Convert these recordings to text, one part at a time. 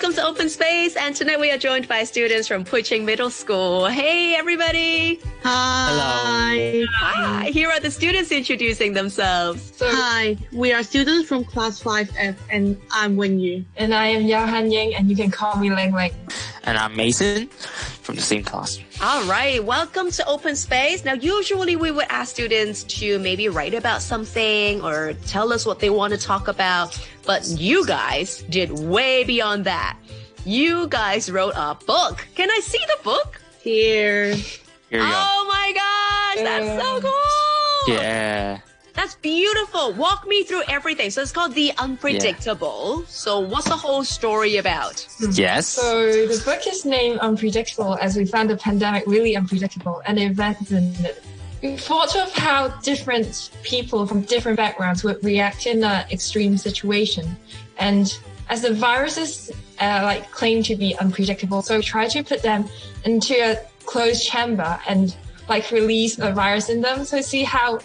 welcome to Open Space. And tonight we are joined by students from Pui Ching Middle School. Hey, everybody. Hi. Hello. Hi. Here are the students introducing themselves. So, Hi, we are students from class 5F, and I'm Wen Yu. And I am Yao Han Ying, and you can call me Ling Ling. And I'm Mason from the same class. All right, welcome to Open Space. Now, usually we would ask students to maybe write about something or tell us what they want to talk about, but you guys did way beyond that. You guys wrote a book. Can I see the book? Here. Here you oh my gosh, that's so cool. Yeah. That's beautiful. Walk me through everything. So it's called The Unpredictable. So what's the whole story about? Yes. So the book is named Unpredictable as we found the pandemic really unpredictable and the events in it. We thought of how different people from different backgrounds would react in an extreme situation. And as the viruses uh, like claim to be unpredictable, so we try to put them into a closed chamber and like release a virus in them. So see how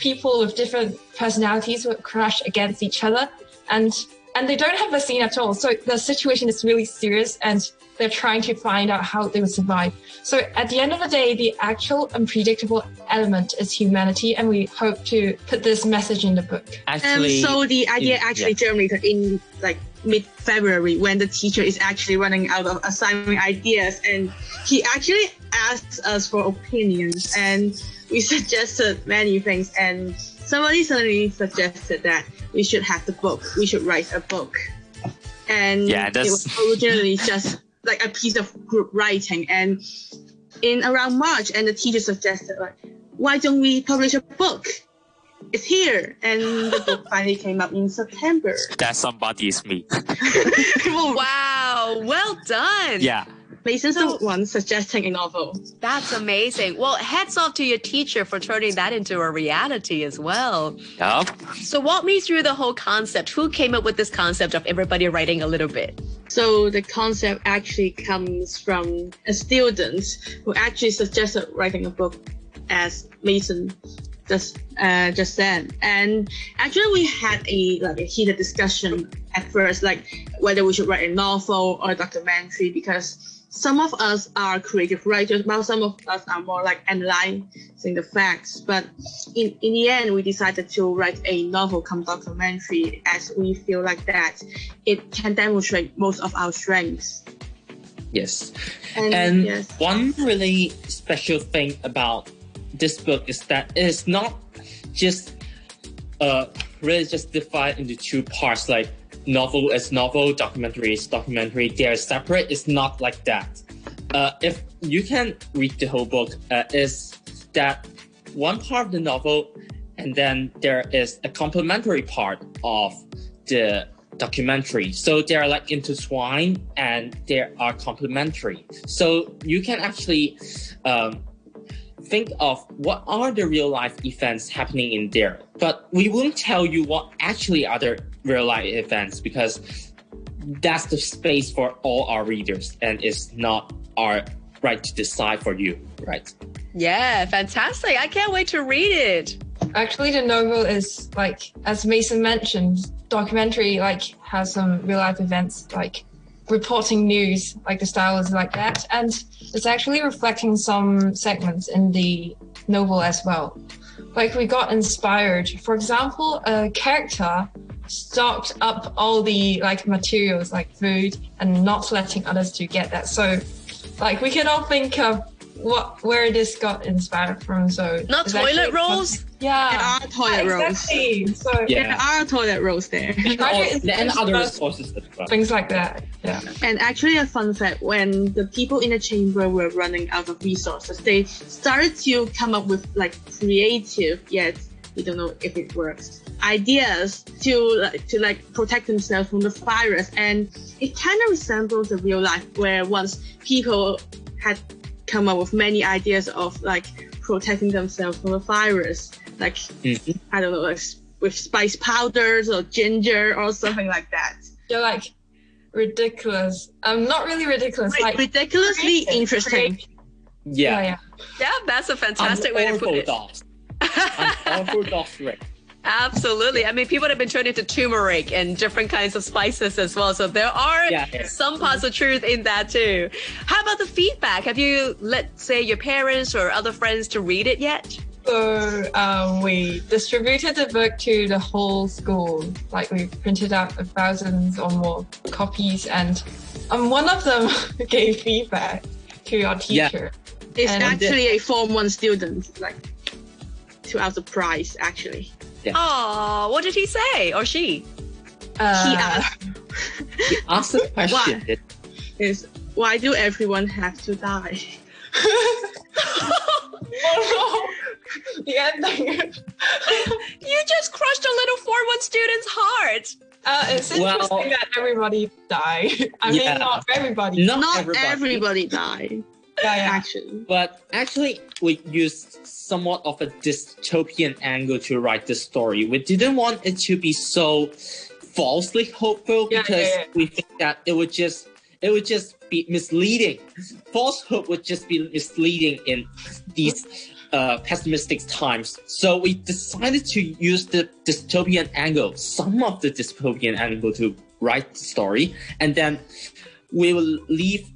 people with different personalities would crash against each other and and they don't have a scene at all. So the situation is really serious and they're trying to find out how they would survive. So at the end of the day, the actual unpredictable element is humanity and we hope to put this message in the book. Actually, um, so the idea actually yeah. germinated in like mid-February when the teacher is actually running out of assignment ideas and he actually asked us for opinions and we suggested many things and somebody suddenly suggested that we should have the book we should write a book. And yeah, it was originally just like a piece of group writing. And in around march and the teacher suggested like why don't we publish a book? It's here. And the book finally came out in september. That somebody is me. Wow well done. Yeah Mason's so, the one suggesting a novel. That's amazing. Well, heads off to your teacher for turning that into a reality as well. Yep. So walk me through the whole concept. Who came up with this concept of everybody writing a little bit? So the concept actually comes from a student who actually suggested writing a book as Mason just uh, just said. And actually, we had a like a heated discussion at first, like whether we should write a novel or a documentary, because some of us are creative writers, while some of us are more like analyzing the facts. But in, in the end, we decided to write a novel come documentary as we feel like that it can demonstrate most of our strengths. Yes. And, and yes. one really special thing about this book is that it is not just uh, really just divided into two parts like novel is novel, documentary is documentary. They are separate. It's not like that. Uh, if you can read the whole book, uh, is that one part of the novel, and then there is a complementary part of the documentary. So they are like intertwined and they are complementary. So you can actually um, think of what are the real life events happening in there. But we won't tell you what actually are the real life events because that's the space for all our readers and it's not our right to decide for you, right? Yeah, fantastic. I can't wait to read it. Actually, the novel is like, as Mason mentioned, documentary like has some real life events like reporting news, like the style is like that. And it's actually reflecting some segments in the novel as well. Like we got inspired. For example, a character stocked up all the like materials like food and not letting others to get that. So like we can all think of what where this got inspired from. So not toilet rolls. Yeah, there are toilet yeah, rolls. Exactly. So yeah. there are toilet rolls there. and other sources Things like that. Yeah. And actually, a fun fact: when the people in the chamber were running out of resources, they started to come up with like creative yet we don't know if it works ideas to to like protect themselves from the virus. And it kind of resembles the real life where once people had come up with many ideas of like protecting themselves from the virus like mm-hmm. i don't know like with spice powders or ginger or something like that. You're like ridiculous. I'm um not really ridiculous R- like ridiculously creative. interesting. yeah. yeah yeah. Yeah that's a fantastic way to put it I'm Absolutely. I mean, people have been turned into turmeric and different kinds of spices as well. So there are yeah, yeah. some parts of truth in that too. How about the feedback? Have you let say your parents or other friends to read it yet? So um, we distributed the book to the whole school. Like we printed out thousands or more copies, and um, one of them gave feedback to our teacher. Yeah. It's and actually a Form One student, like to our surprise, actually. Yeah. Oh, what did he say or she? Uh, he asked. he asked a question. Why? Is why do everyone have to die? oh no! The ending. you just crushed a little Form One student's heart. Uh, it's interesting well, that everybody died. I yeah. mean, not everybody. Not, not everybody. everybody died. Yeah, yeah. Actually. But actually, we used somewhat of a dystopian angle to write the story. We didn't want it to be so falsely hopeful yeah, because yeah, we think that it would just it would just be misleading. False hope would just be misleading in these uh, pessimistic times. So we decided to use the dystopian angle, some of the dystopian angle to write the story, and then we will leave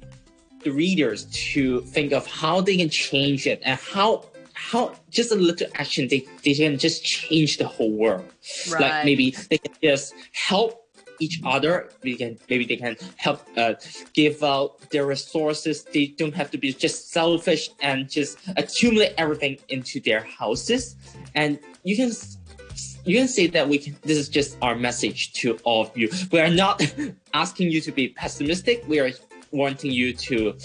the readers to think of how they can change it and how how just a little action they, they can just change the whole world. Right. Like maybe they can just help each other. We can maybe they can help uh, give out their resources. They don't have to be just selfish and just accumulate everything into their houses. And you can you can say that we can. This is just our message to all of you. We are not asking you to be pessimistic. We are wanting you to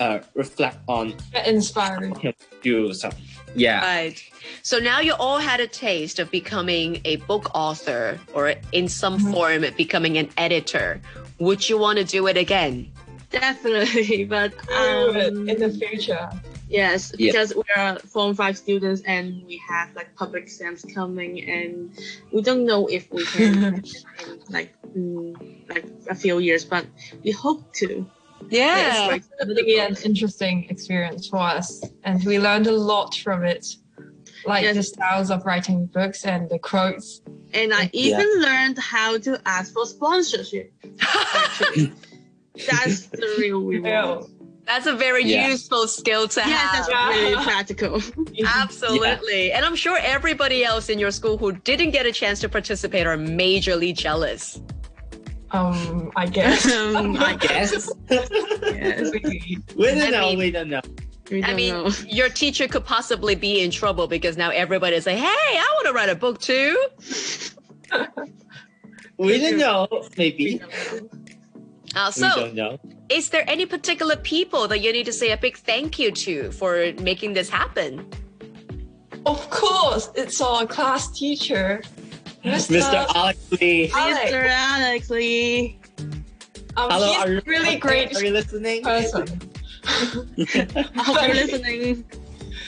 uh, reflect on inspiring do something. Yeah. Right. So now you all had a taste of becoming a book author or in some mm-hmm. form becoming an editor. Would you want to do it again? Definitely, but um, in the future. Yes, because yeah. we are Form 5 students and we have like public exams coming and we don't know if we can in like mm, like a few years, but we hope to. Yeah, it's really an interesting experience for us, and we learned a lot from it, like yes. the styles of writing books and the quotes. And I even yeah. learned how to ask for sponsorship. That's the real reward. That's a very yeah. useful skill to yeah, have. that's really practical. Absolutely. Yeah. And I'm sure everybody else in your school who didn't get a chance to participate are majorly jealous. Um, I guess. um, I guess. yes. We don't know. Mean, we don't know. I mean, know. your teacher could possibly be in trouble because now everybody's like, "Hey, I want to write a book too." we don't know. Maybe. Uh, so, is there any particular people that you need to say a big thank you to for making this happen? Of course, it's our class teacher Mr. Mr. Alex Lee. Alex. Mr. Alex Lee. Um, Hello, he's are you really great? Are you listening? Person. I hope you're listening.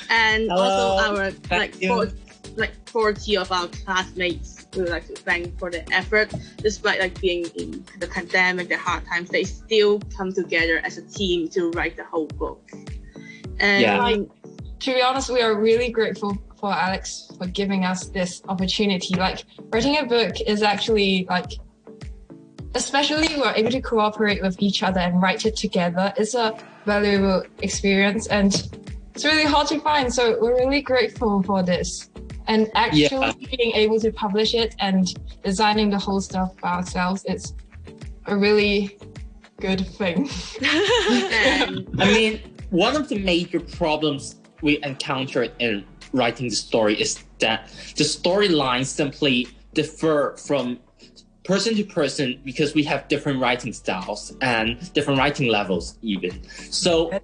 And Hello. also our like four, like 40 of our classmates we would like to thank for the effort despite like being in the pandemic the hard times they still come together as a team to write the whole book and yeah. like to be honest we are really grateful for Alex for giving us this opportunity. Like writing a book is actually like, especially we're able to cooperate with each other and write it together. It's a valuable experience and it's really hard to find. So we're really grateful for this. And actually yeah. being able to publish it and designing the whole stuff by ourselves, it's a really good thing. I mean, one of the major problems we encountered in writing the story is that the storyline simply differ from person to person because we have different writing styles and different writing levels even. So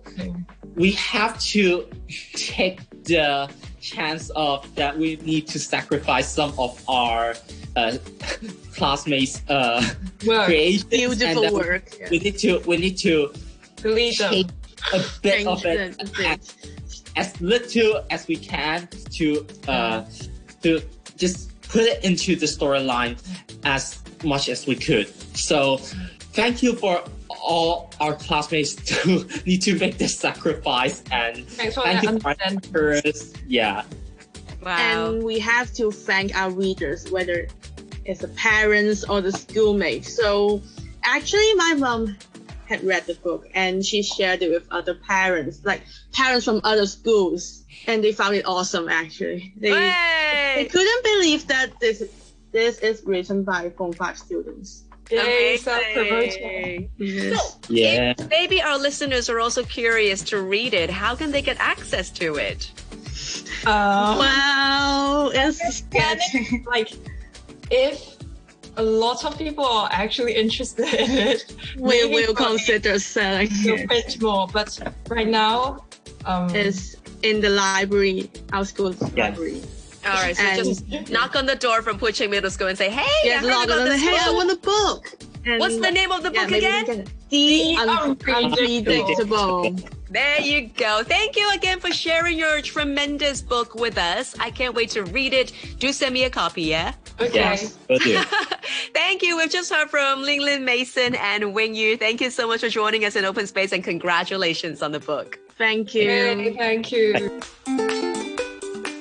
we have to take the chance of that we need to sacrifice some of our uh, classmates uh work. creations beautiful and work. we, we need to we need to delete a bit of it as little as we can to uh, to just put it into the storyline as much as we could. So thank you for all our classmates to need to make this sacrifice and thank you for our mentors. Yeah. Wow. And we have to thank our readers, whether it's the parents or the schoolmates. So actually, my mom had read the book and she shared it with other parents, like parents from other schools, and they found it awesome. Actually, they, they couldn't believe that this this is written by Form Five students. Yay, self-promoting. Yes. So, yeah. maybe our listeners are also curious to read it, how can they get access to it? Um, well, it's like if a lot of people are actually interested in it, we will consider selling a bit more. But right now, um, it's in the library, our school's yeah. library. All right, so and, just knock on the door from Pui Ching Middle School and say, "Hey, yes, I heard about this Hey, I want a book." And What's the name of the book again? The Unpredictable. There you go. Thank you again for sharing your tremendous book with us. I can't wait to read it. Do send me a copy, yeah? Okay. Yes, Thank you. We've just heard from Ling Lin Mason and Wing Yu. Thank you so much for joining us in Open Space and congratulations on the book. Thank you. Yay, thank you.